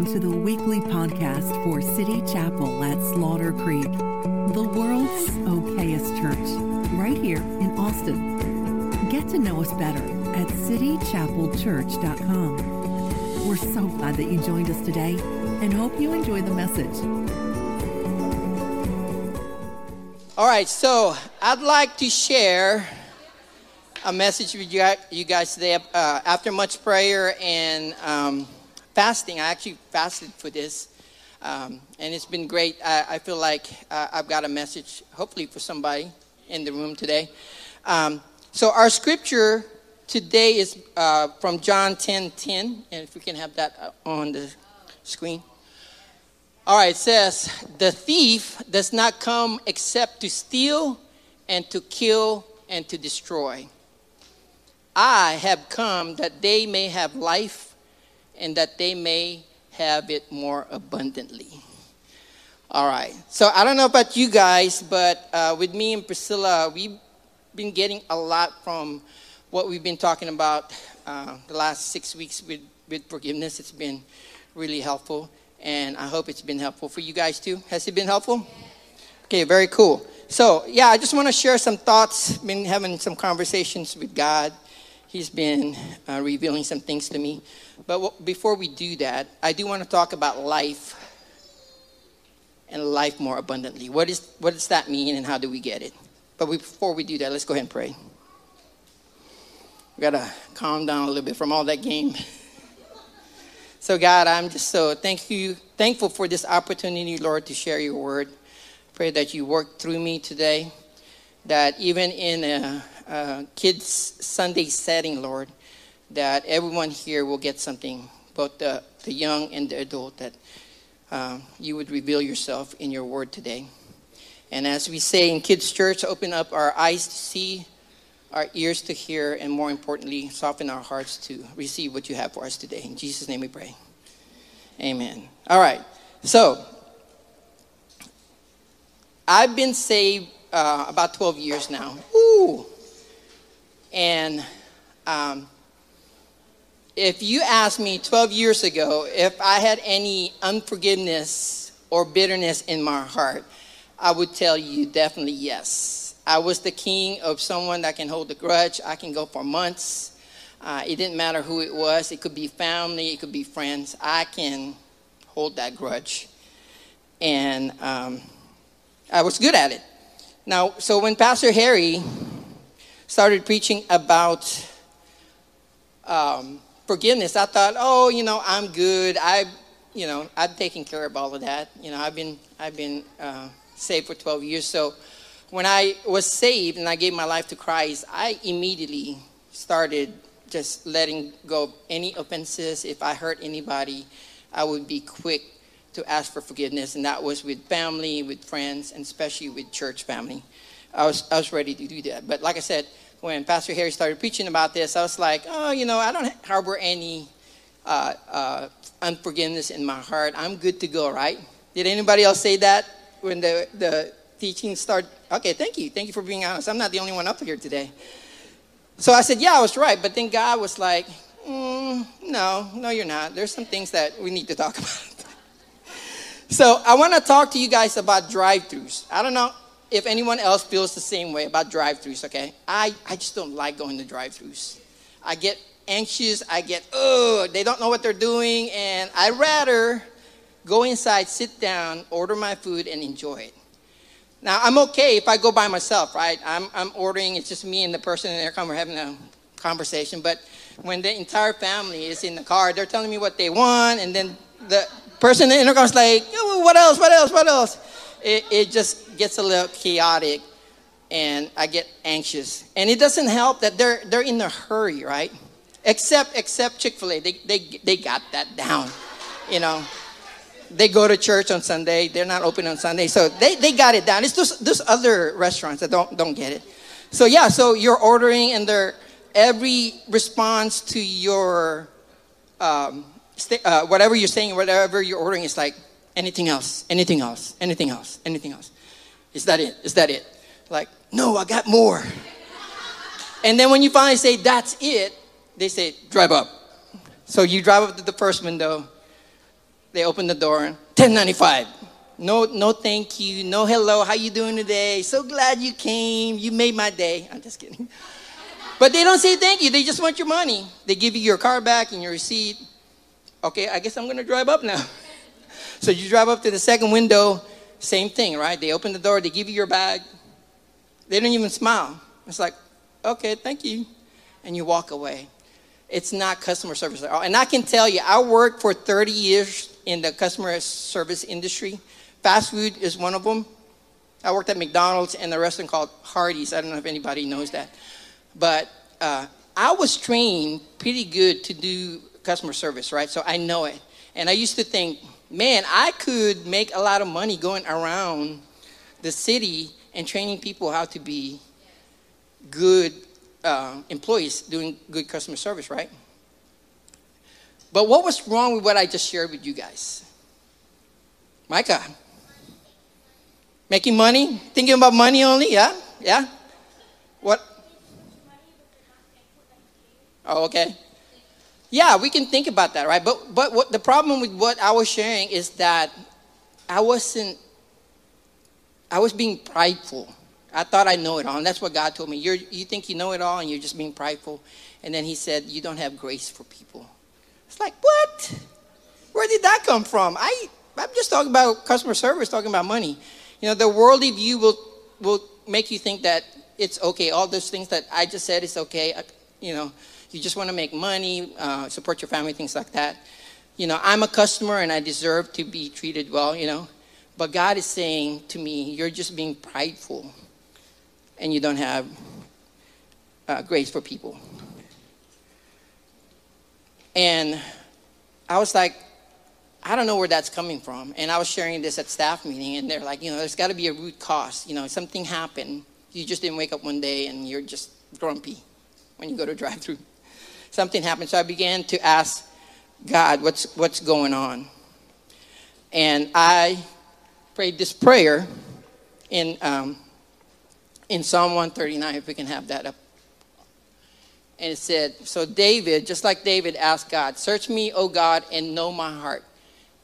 Welcome to the weekly podcast for City Chapel at Slaughter Creek, the world's okayest church, right here in Austin. Get to know us better at citychapelchurch.com. We're so glad that you joined us today and hope you enjoy the message. All right, so I'd like to share a message with you guys today. Uh, after much prayer and um, fasting, I actually fasted for this, um, and it's been great. I, I feel like uh, I've got a message, hopefully, for somebody in the room today. Um, so, our scripture today is uh, from John 10 10, and if we can have that on the screen. All right, it says, The thief does not come except to steal and to kill and to destroy. I have come that they may have life and that they may have it more abundantly. All right. So I don't know about you guys, but uh, with me and Priscilla, we've been getting a lot from what we've been talking about uh, the last six weeks with, with forgiveness. It's been really helpful, and I hope it's been helpful for you guys too. Has it been helpful? Okay, very cool. So, yeah, I just want to share some thoughts. Been having some conversations with God He's been uh, revealing some things to me. But before we do that, I do want to talk about life and life more abundantly. What, is, what does that mean and how do we get it? But we, before we do that, let's go ahead and pray. We got to calm down a little bit from all that game. so, God, I'm just so thank you, thankful for this opportunity, Lord, to share your word. Pray that you work through me today, that even in a uh, kids Sunday setting, Lord, that everyone here will get something, both the, the young and the adult, that uh, you would reveal yourself in your word today. And as we say in Kids Church, open up our eyes to see, our ears to hear, and more importantly, soften our hearts to receive what you have for us today. In Jesus' name we pray. Amen. All right. So, I've been saved uh, about 12 years now. Ooh. And um, if you asked me 12 years ago if I had any unforgiveness or bitterness in my heart, I would tell you definitely yes. I was the king of someone that can hold a grudge. I can go for months. Uh, it didn't matter who it was. It could be family, it could be friends. I can hold that grudge. And um, I was good at it. Now, so when Pastor Harry started preaching about um, forgiveness, I thought, oh, you know, I'm good. I, you know, I've taken care of all of that. You know, I've been, I've been uh, saved for 12 years. So when I was saved and I gave my life to Christ, I immediately started just letting go of any offenses. If I hurt anybody, I would be quick to ask for forgiveness, and that was with family, with friends, and especially with church family. I was, I was ready to do that. But like I said, when Pastor Harry started preaching about this, I was like, oh, you know, I don't harbor any uh, uh, unforgiveness in my heart. I'm good to go, right? Did anybody else say that when the, the teaching started? Okay, thank you. Thank you for being honest. I'm not the only one up here today. So I said, yeah, I was right. But then God was like, mm, no, no, you're not. There's some things that we need to talk about. so I want to talk to you guys about drive throughs. I don't know if anyone else feels the same way about drive-throughs, okay? I, I just don't like going to drive-throughs. I get anxious, I get, oh, they don't know what they're doing, and I'd rather go inside, sit down, order my food, and enjoy it. Now, I'm okay if I go by myself, right? I'm, I'm ordering, it's just me and the person in there, we're having a conversation, but when the entire family is in the car, they're telling me what they want, and then the person in the intercom is like, what else, what else, what else? It, it just gets a little chaotic and I get anxious. And it doesn't help that they're they're in a hurry, right? Except except Chick-fil-A. They they they got that down. You know. They go to church on Sunday. They're not open on Sunday. So they, they got it down. It's just those other restaurants that don't don't get it. So yeah, so you're ordering and they're every response to your um, st- uh, whatever you're saying, whatever you're ordering is like anything else, anything else, anything else, anything else. Is that it? Is that it? Like, no, I got more. And then when you finally say, that's it, they say, drive up. So you drive up to the first window, They open the door, 1095. No, no thank you, no hello, how you doing today? So glad you came, you made my day. I'm just kidding. But they don't say thank you, they just want your money. They give you your car back and your receipt. Okay, I guess I'm gonna drive up now. so you drive up to the second window, same thing, right? They open the door, they give you your bag. They don't even smile. It's like, okay, thank you. And you walk away. It's not customer service at all. And I can tell you, I worked for 30 years in the customer service industry. Fast food is one of them. I worked at McDonald's and a restaurant called Hardee's. I don't know if anybody knows that. But uh, I was trained pretty good to do customer service, right? So I know it. And I used to think, man, I could make a lot of money going around the city and training people how to be good uh, employees doing good customer service, right? But what was wrong with what I just shared with you guys? Micah. Making money? Thinking about money only? Yeah? Yeah? What? Oh, okay. Yeah, we can think about that, right? But but what the problem with what I was sharing is that I wasn't I was being prideful. I thought I know it all. And that's what God told me. You're, you think you know it all and you're just being prideful. And then he said, You don't have grace for people. It's like, what? Where did that come from? I, I'm just talking about customer service, talking about money. You know, the worldly view will, will make you think that it's okay. All those things that I just said is okay. You know, you just want to make money, uh, support your family, things like that. You know, I'm a customer and I deserve to be treated well, you know. But God is saying to me, You're just being prideful and you don't have uh, grace for people. And I was like, I don't know where that's coming from. And I was sharing this at staff meeting, and they're like, you know, there's got to be a root cause. You know, something happened. You just didn't wake up one day and you're just grumpy when you go to drive-through. Something happened. So I began to ask God, what's what's going on? And I prayed this prayer in um, in Psalm 139, if we can have that up. And it said, So David, just like David asked God, Search me, O God, and know my heart.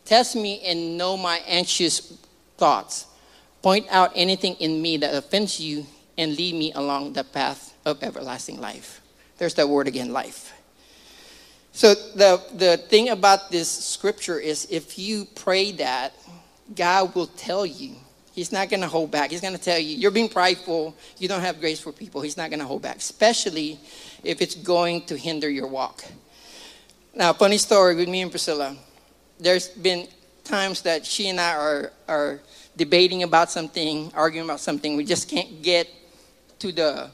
Test me and know my anxious thoughts. Point out anything in me that offends you and lead me along the path of everlasting life. There's that word again, life. So the, the thing about this scripture is if you pray that, God will tell you He's not going to hold back. He's going to tell you, you're being prideful. You don't have grace for people. He's not going to hold back, especially if it's going to hinder your walk. Now, funny story with me and Priscilla. There's been times that she and I are, are debating about something, arguing about something. We just can't get to the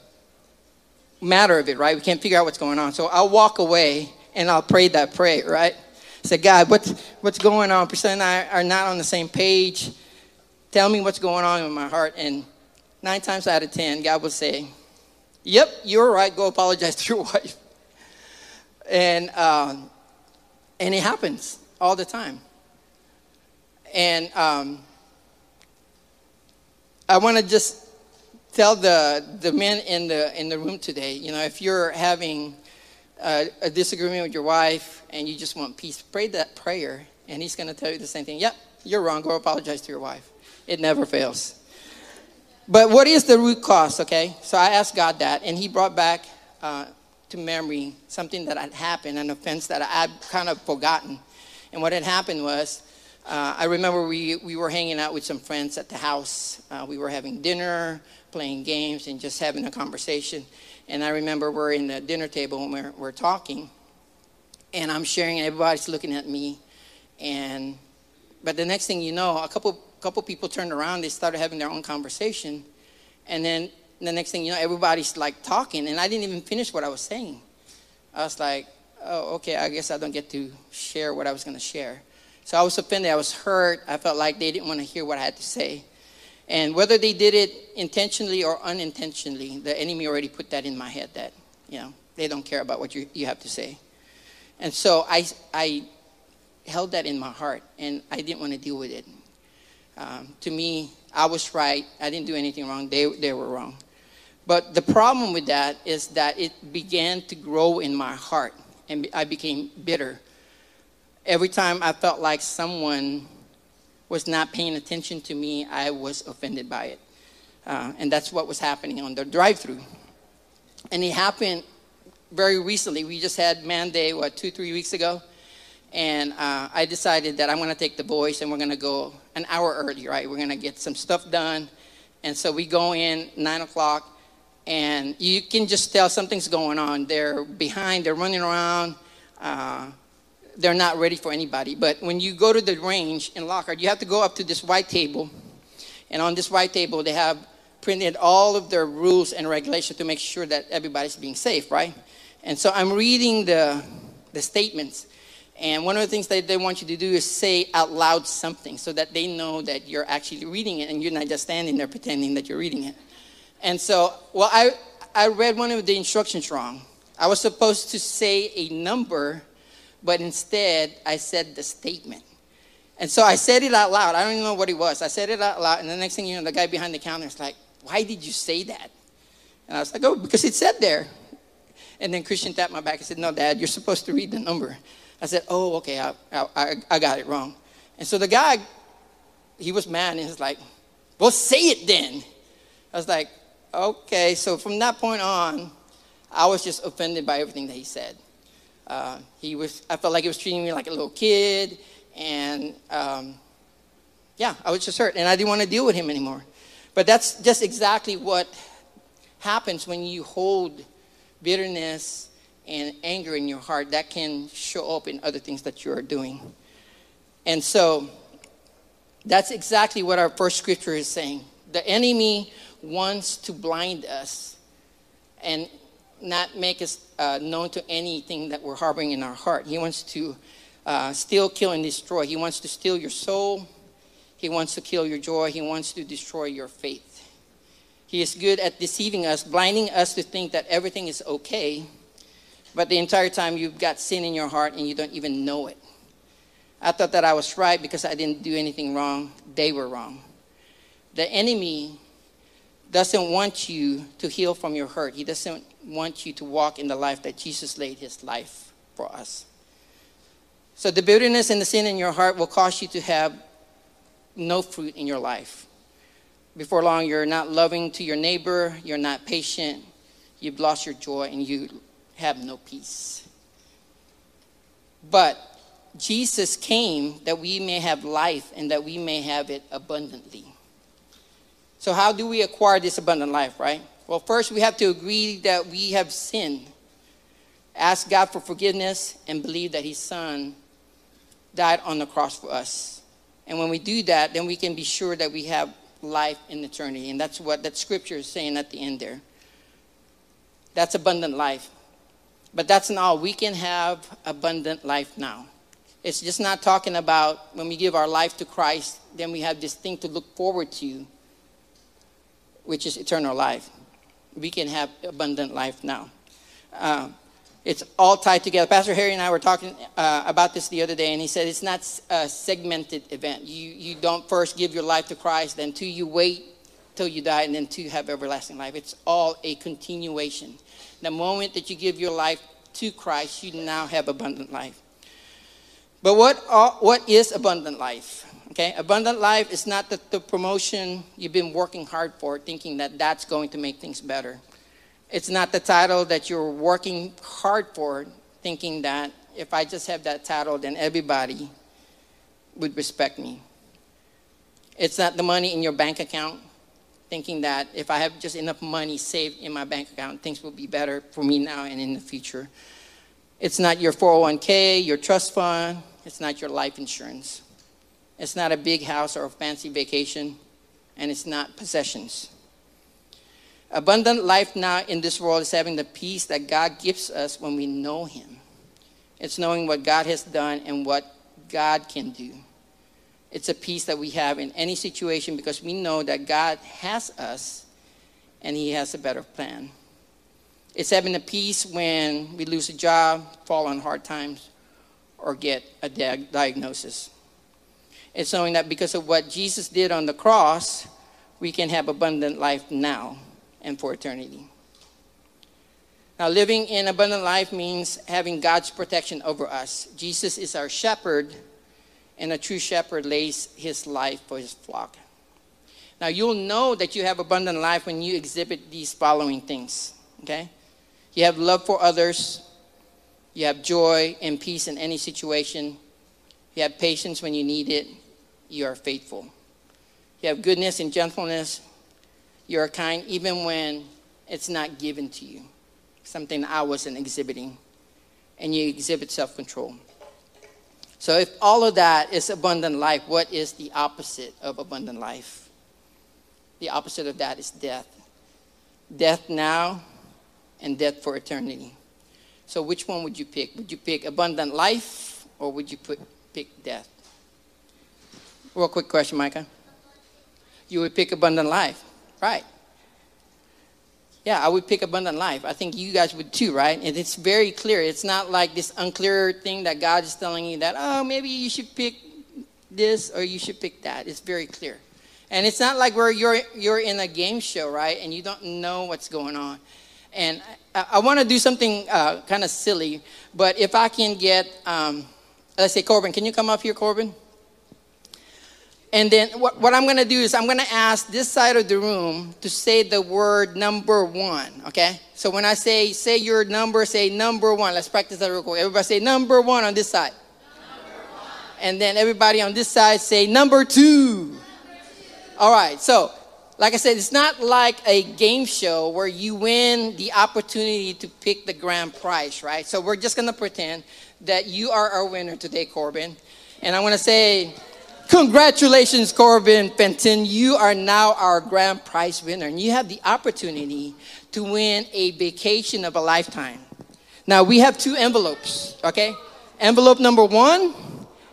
matter of it, right? We can't figure out what's going on. So I'll walk away and I'll pray that prayer, right? Say, God, what's, what's going on? Priscilla and I are not on the same page tell me what's going on in my heart. And nine times out of ten, God will say, Yep, you're right. Go apologize to your wife. And, uh, and it happens all the time. And um, I want to just tell the, the men in the, in the room today, you know, if you're having a, a disagreement with your wife and you just want peace, pray that prayer, and he's going to tell you the same thing. Yep, you're wrong. Go apologize to your wife. It never fails. But what is the root cause, okay? So I asked God that, and He brought back uh, to memory something that had happened, an offense that I had kind of forgotten. And what had happened was, uh, I remember we, we were hanging out with some friends at the house. Uh, we were having dinner, playing games, and just having a conversation. And I remember we're in the dinner table and we're, we're talking, and I'm sharing, and everybody's looking at me. And but the next thing you know, a couple couple people turned around, they started having their own conversation. And then the next thing you know, everybody's like talking, and I didn't even finish what I was saying. I was like, oh, okay, I guess I don't get to share what I was going to share. So I was offended, I was hurt. I felt like they didn't want to hear what I had to say. And whether they did it intentionally or unintentionally, the enemy already put that in my head that, you know, they don't care about what you, you have to say. And so I, I held that in my heart, and I didn't want to deal with it. Um, to me, I was right. I didn't do anything wrong. They, they were wrong. But the problem with that is that it began to grow in my heart, and I became bitter. Every time I felt like someone was not paying attention to me, I was offended by it. Uh, and that's what was happening on the drive through. And it happened very recently. We just had Man Day, what, two, three weeks ago? And uh, I decided that I'm going to take the boys and we're going to go an hour early, right? We're going to get some stuff done. And so we go in 9 o'clock, and you can just tell something's going on. They're behind, they're running around. Uh, they're not ready for anybody. But when you go to the range in Lockhart, you have to go up to this white table. And on this white table, they have printed all of their rules and regulations to make sure that everybody's being safe, right? And so I'm reading the, the statements. And one of the things that they want you to do is say out loud something so that they know that you're actually reading it and you're not just standing there pretending that you're reading it. And so, well, I, I read one of the instructions wrong. I was supposed to say a number, but instead I said the statement. And so I said it out loud. I don't even know what it was. I said it out loud, and the next thing you know, the guy behind the counter is like, Why did you say that? And I was like, Oh, because it said there. And then Christian tapped my back and said, No, Dad, you're supposed to read the number. I said, Oh, okay, I, I, I got it wrong. And so the guy, he was mad and he's like, Well, say it then. I was like, Okay. So from that point on, I was just offended by everything that he said. Uh, he was, I felt like he was treating me like a little kid. And um, yeah, I was just hurt. And I didn't want to deal with him anymore. But that's just exactly what happens when you hold bitterness and anger in your heart, that can show up in other things that you are doing. And so that's exactly what our first scripture is saying. The enemy wants to blind us and not make us uh, known to anything that we're harboring in our heart. He wants to uh, steal, kill, and destroy. He wants to steal your soul. He wants to kill your joy. He wants to destroy your faith. He is good at deceiving us, blinding us to think that everything is okay but the entire time you've got sin in your heart and you don't even know it. I thought that I was right because I didn't do anything wrong. They were wrong. The enemy doesn't want you to heal from your hurt. He doesn't want you to walk in the life that Jesus laid his life for us. So the bitterness and the sin in your heart will cause you to have no fruit in your life. Before long, you're not loving to your neighbor, you're not patient, you've lost your joy, and you have no peace. But Jesus came that we may have life and that we may have it abundantly. So, how do we acquire this abundant life, right? Well, first we have to agree that we have sinned, ask God for forgiveness, and believe that His Son died on the cross for us. And when we do that, then we can be sure that we have life in eternity. And that's what that scripture is saying at the end there. That's abundant life. But that's not all. We can have abundant life now. It's just not talking about when we give our life to Christ, then we have this thing to look forward to, which is eternal life. We can have abundant life now. Uh, it's all tied together. Pastor Harry and I were talking uh, about this the other day, and he said it's not a segmented event. You, you don't first give your life to Christ, then two, you wait till you die, and then two, have everlasting life. It's all a continuation. The moment that you give your life to Christ, you now have abundant life. But what, what is abundant life? Okay, abundant life is not the, the promotion you've been working hard for, thinking that that's going to make things better. It's not the title that you're working hard for, thinking that if I just have that title, then everybody would respect me. It's not the money in your bank account thinking that if I have just enough money saved in my bank account, things will be better for me now and in the future. It's not your 401k, your trust fund, it's not your life insurance. It's not a big house or a fancy vacation, and it's not possessions. Abundant life now in this world is having the peace that God gives us when we know Him. It's knowing what God has done and what God can do. It's a peace that we have in any situation because we know that God has us and He has a better plan. It's having a peace when we lose a job, fall on hard times, or get a diagnosis. It's knowing that because of what Jesus did on the cross, we can have abundant life now and for eternity. Now, living in abundant life means having God's protection over us. Jesus is our shepherd, and a true shepherd lays his life for his flock. Now, you'll know that you have abundant life when you exhibit these following things, okay? You have love for others, you have joy and peace in any situation, you have patience when you need it, you are faithful. You have goodness and gentleness, you are kind even when it's not given to you, something I wasn't exhibiting, and you exhibit self control. So, if all of that is abundant life, what is the opposite of abundant life? The opposite of that is death. Death now and death for eternity. So, which one would you pick? Would you pick abundant life or would you put, pick death? Real quick question, Micah. You would pick abundant life, right? Yeah, I would pick abundant life. I think you guys would too, right? And it's very clear. It's not like this unclear thing that God is telling you that, oh, maybe you should pick this or you should pick that. It's very clear. And it's not like where you're, you're in a game show, right? And you don't know what's going on. And I, I want to do something uh, kind of silly, but if I can get, um, let's say, Corbin, can you come up here, Corbin? And then what, what I'm going to do is I'm going to ask this side of the room to say the word number one, okay? So when I say, say your number, say number one. Let's practice that real quick. Everybody say number one on this side. And then everybody on this side say number two. number two. All right, so like I said, it's not like a game show where you win the opportunity to pick the grand prize, right? So we're just going to pretend that you are our winner today, Corbin. And I'm to say, Congratulations, Corbin Fenton. You are now our grand prize winner, and you have the opportunity to win a vacation of a lifetime. Now, we have two envelopes, okay? Envelope number one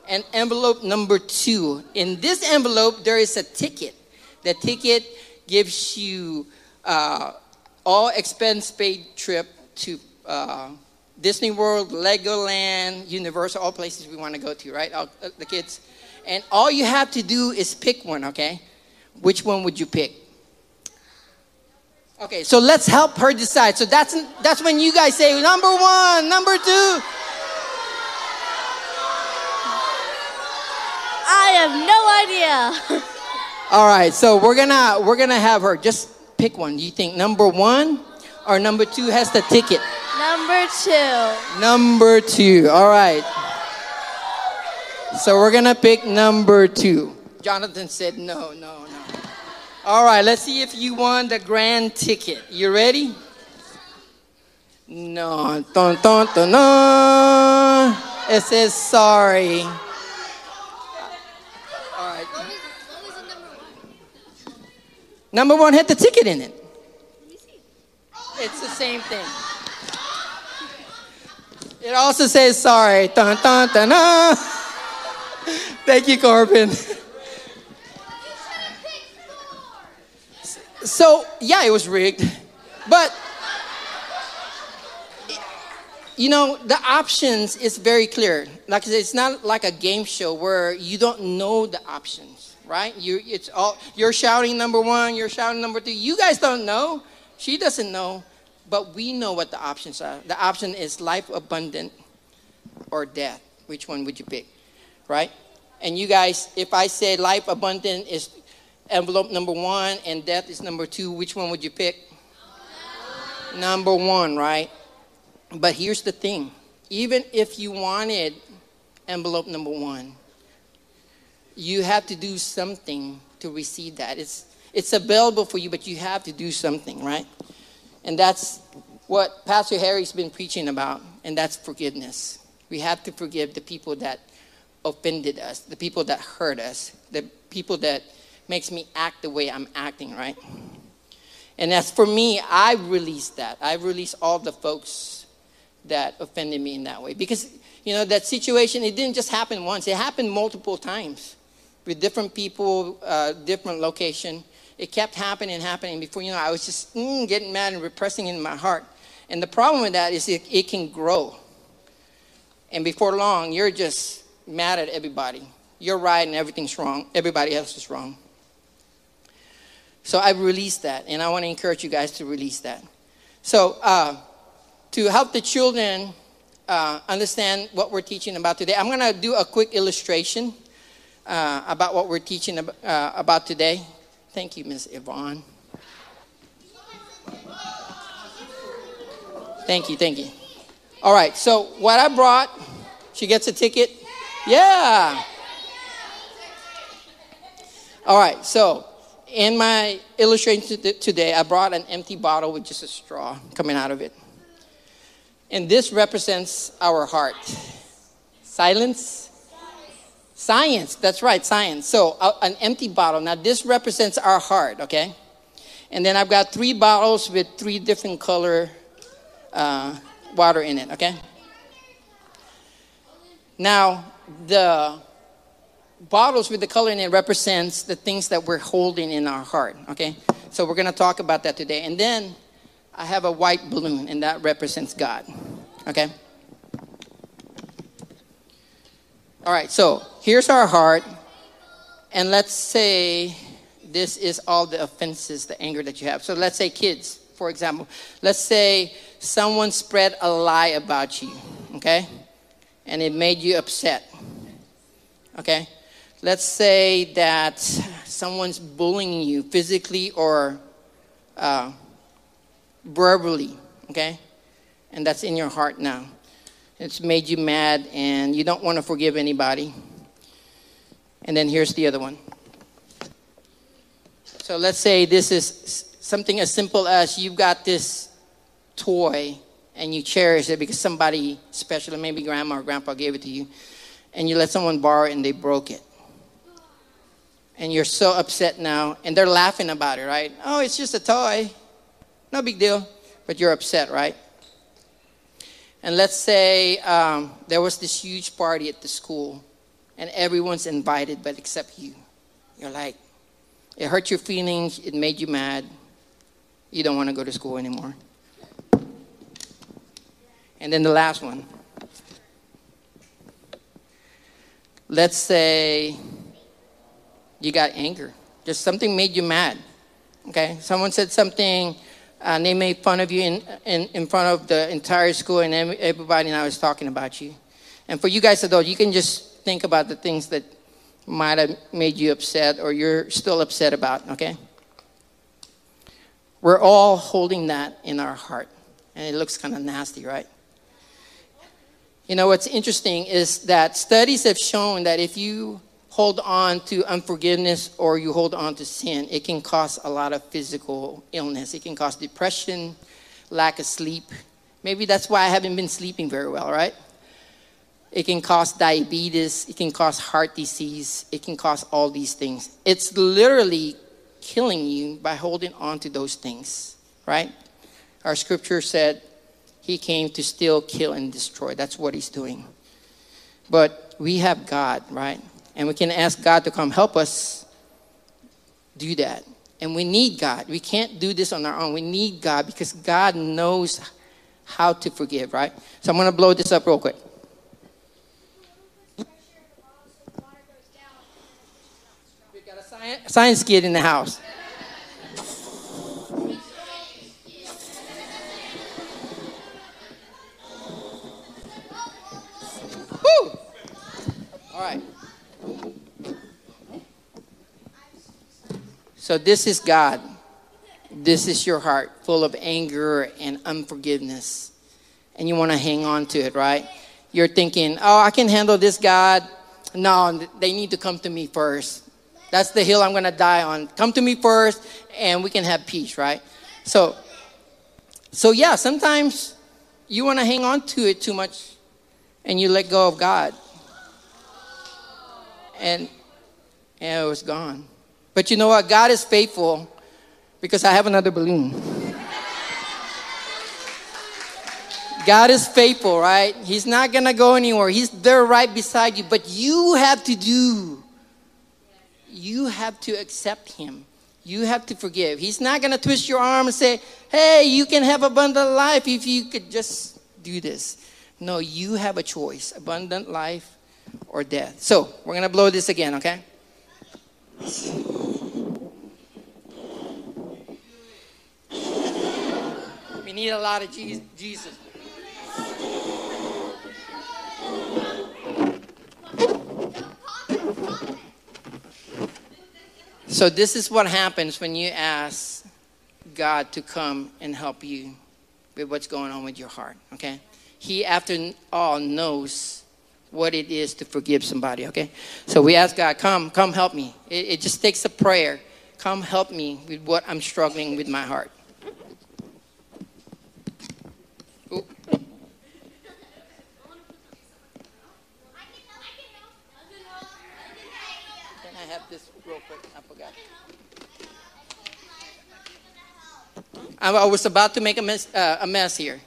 and envelope number two. In this envelope, there is a ticket. The ticket gives you uh, all expense paid trip to uh, Disney World, Legoland, Universal, all places we want to go to, right? All, uh, the kids. And all you have to do is pick one, okay? Which one would you pick? Okay, so let's help her decide. So that's that's when you guys say number one, number two. I have no idea. All right, so we're gonna we're gonna have her just pick one. You think number one or number two has the ticket? Number two. Number two. All right. So we're gonna pick number two. Jonathan said no, no, no. All right, let's see if you won the grand ticket. You ready? No, dun, dun, dun, dun. It says sorry. All right. Number one had the ticket in it. It's the same thing. It also says sorry. Dun, dun, dun, dun. Thank you, Corbin. So, yeah, it was rigged. But, you know, the options is very clear. Like I said, it's not like a game show where you don't know the options, right? You, it's all, you're shouting number one, you're shouting number two. You guys don't know. She doesn't know. But we know what the options are. The option is life abundant or death. Which one would you pick? Right? And you guys, if I say life abundant is envelope number one and death is number two, which one would you pick? Number one, right? But here's the thing even if you wanted envelope number one, you have to do something to receive that. It's, it's available for you, but you have to do something, right? And that's what Pastor Harry's been preaching about, and that's forgiveness. We have to forgive the people that offended us, the people that hurt us, the people that makes me act the way I'm acting, right? And as for me, I released that. I released all the folks that offended me in that way. Because, you know, that situation, it didn't just happen once, it happened multiple times with different people, uh, different location. It kept happening and happening before, you know, I was just mm, getting mad and repressing it in my heart. And the problem with that is it, it can grow. And before long, you're just mad at everybody. You're right and everything's wrong. Everybody else is wrong. So I released that, and I want to encourage you guys to release that. So uh, to help the children uh, understand what we're teaching about today, I'm going to do a quick illustration uh, about what we're teaching ab- uh, about today. Thank you, Ms. Yvonne. Thank you, thank you. All right, so what I brought, she gets a ticket. Yeah. All right, so in my illustration today, I brought an empty bottle with just a straw coming out of it. And this represents our heart. Silence? Science, that's right, science. So, uh, an empty bottle. Now, this represents our heart, okay? And then I've got three bottles with three different color uh, water in it, okay? Now, the bottles with the color in it represents the things that we're holding in our heart, okay? So we're going to talk about that today. And then I have a white balloon, and that represents God, okay? All right, so here's our heart, and let's say this is all the offenses, the anger that you have. So let's say kids, for example. Let's say someone spread a lie about you, okay? And it made you upset, okay? Let's say that someone's bullying you physically or uh, verbally, okay? And that's in your heart now. It's made you mad and you don't want to forgive anybody. And then here's the other one. So let's say this is something as simple as you've got this toy and you cherish it because somebody special, maybe grandma or grandpa gave it to you, and you let someone borrow it and they broke it. And you're so upset now, and they're laughing about it, right? Oh, it's just a toy. No big deal. But you're upset, right? And let's say um, there was this huge party at the school, and everyone's invited, but except you. You're like, it hurt your feelings, it made you mad. You don't want to go to school anymore. And then the last one. Let's say you got anger. Just something made you mad. Okay? Someone said something, uh, and they made fun of you in, in, in front of the entire school, and everybody now is talking about you. And for you guys, adults, you can just think about the things that might have made you upset or you're still upset about, okay? We're all holding that in our heart, and it looks kind of nasty, right? You know, what's interesting is that studies have shown that if you hold on to unforgiveness or you hold on to sin, it can cause a lot of physical illness. It can cause depression, lack of sleep. Maybe that's why I haven't been sleeping very well, right? It can cause diabetes, it can cause heart disease, it can cause all these things. It's literally killing you by holding on to those things, right? Our scripture said, he came to steal, kill, and destroy. That's what he's doing. But we have God, right? And we can ask God to come help us do that. And we need God. We can't do this on our own. We need God because God knows how to forgive, right? So I'm going to blow this up real quick. We got a science, science kid in the house. All right. So this is God. This is your heart full of anger and unforgiveness. And you want to hang on to it, right? You're thinking, oh, I can handle this, God. No, they need to come to me first. That's the hill I'm going to die on. Come to me first, and we can have peace, right? So, so yeah, sometimes you want to hang on to it too much and you let go of God. And, and it was gone. But you know what? God is faithful because I have another balloon. God is faithful, right? He's not going to go anywhere. He's there right beside you. But you have to do, you have to accept Him. You have to forgive. He's not going to twist your arm and say, hey, you can have abundant life if you could just do this. No, you have a choice abundant life or death. So we're going to blow this again, okay? We need a lot of Jesus. So, this is what happens when you ask God to come and help you with what's going on with your heart, okay? He, after all, knows what it is to forgive somebody, okay? So we ask God, come, come help me. It, it just takes a prayer. Come help me with what I'm struggling with my heart. Ooh. Can I have this real quick? I forgot. I was about to make a mess, uh, a mess here.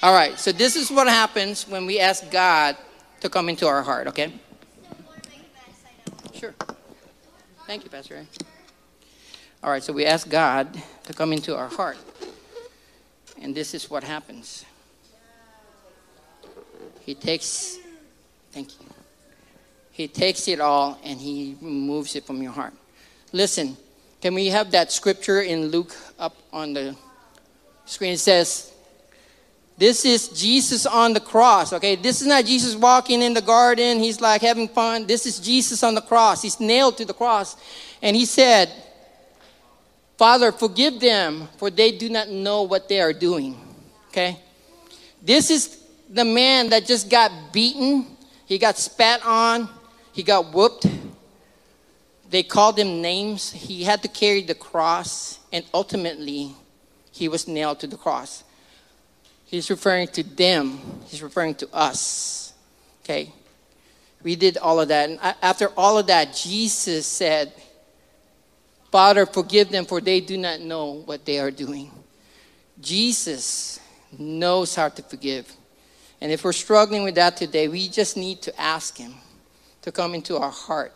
All right, so this is what happens when we ask God to come into our heart, okay? Sure. Thank you, Pastor. All right, so we ask God to come into our heart. And this is what happens. He takes, thank you. He takes it all and he removes it from your heart. Listen, can we have that scripture in Luke up on the screen? It says, This is Jesus on the cross, okay? This is not Jesus walking in the garden. He's like having fun. This is Jesus on the cross. He's nailed to the cross. And he said, Father, forgive them, for they do not know what they are doing, okay? This is the man that just got beaten, he got spat on, he got whooped they called him names. He had to carry the cross, and ultimately, he was nailed to the cross. He's referring to them, he's referring to us. Okay? We did all of that. And after all of that, Jesus said, Father, forgive them, for they do not know what they are doing. Jesus knows how to forgive. And if we're struggling with that today, we just need to ask Him to come into our heart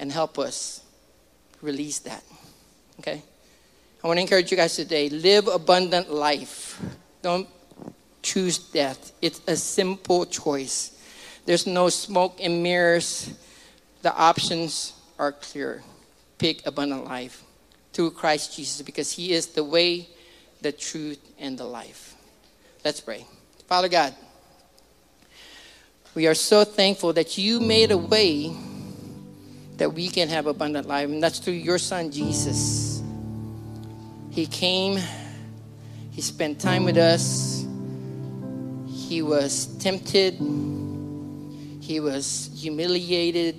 and help us release that. Okay? I want to encourage you guys today live abundant life. Don't choose death. It's a simple choice. There's no smoke and mirrors. The options are clear. Pick abundant life through Christ Jesus because He is the way, the truth, and the life. Let's pray. Father God, we are so thankful that you made a way that we can have abundant life. And that's through your son, Jesus. He came, he spent time with us, he was tempted, he was humiliated,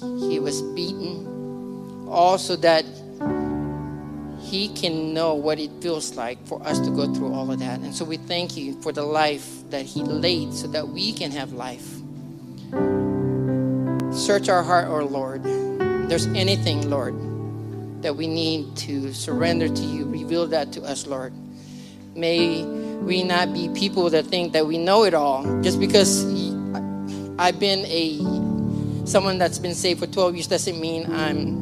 he was beaten, all so that he can know what it feels like for us to go through all of that. And so we thank you for the life that he laid so that we can have life. Search our heart, O oh Lord. If there's anything, Lord, that we need to surrender to you, reveal that to us, Lord. May we not be people that think that we know it all. Just because I've been a someone that's been saved for 12 years doesn't mean I'm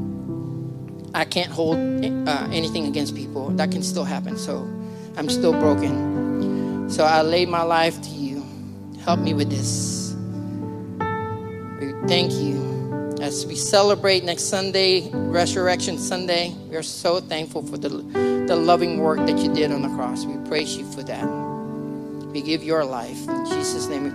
I can't hold uh, anything against people. That can still happen. So I'm still broken. So I lay my life to you. Help me with this thank you. As we celebrate next Sunday, Resurrection Sunday, we are so thankful for the, the loving work that you did on the cross. We praise you for that. We give your life. In Jesus' name we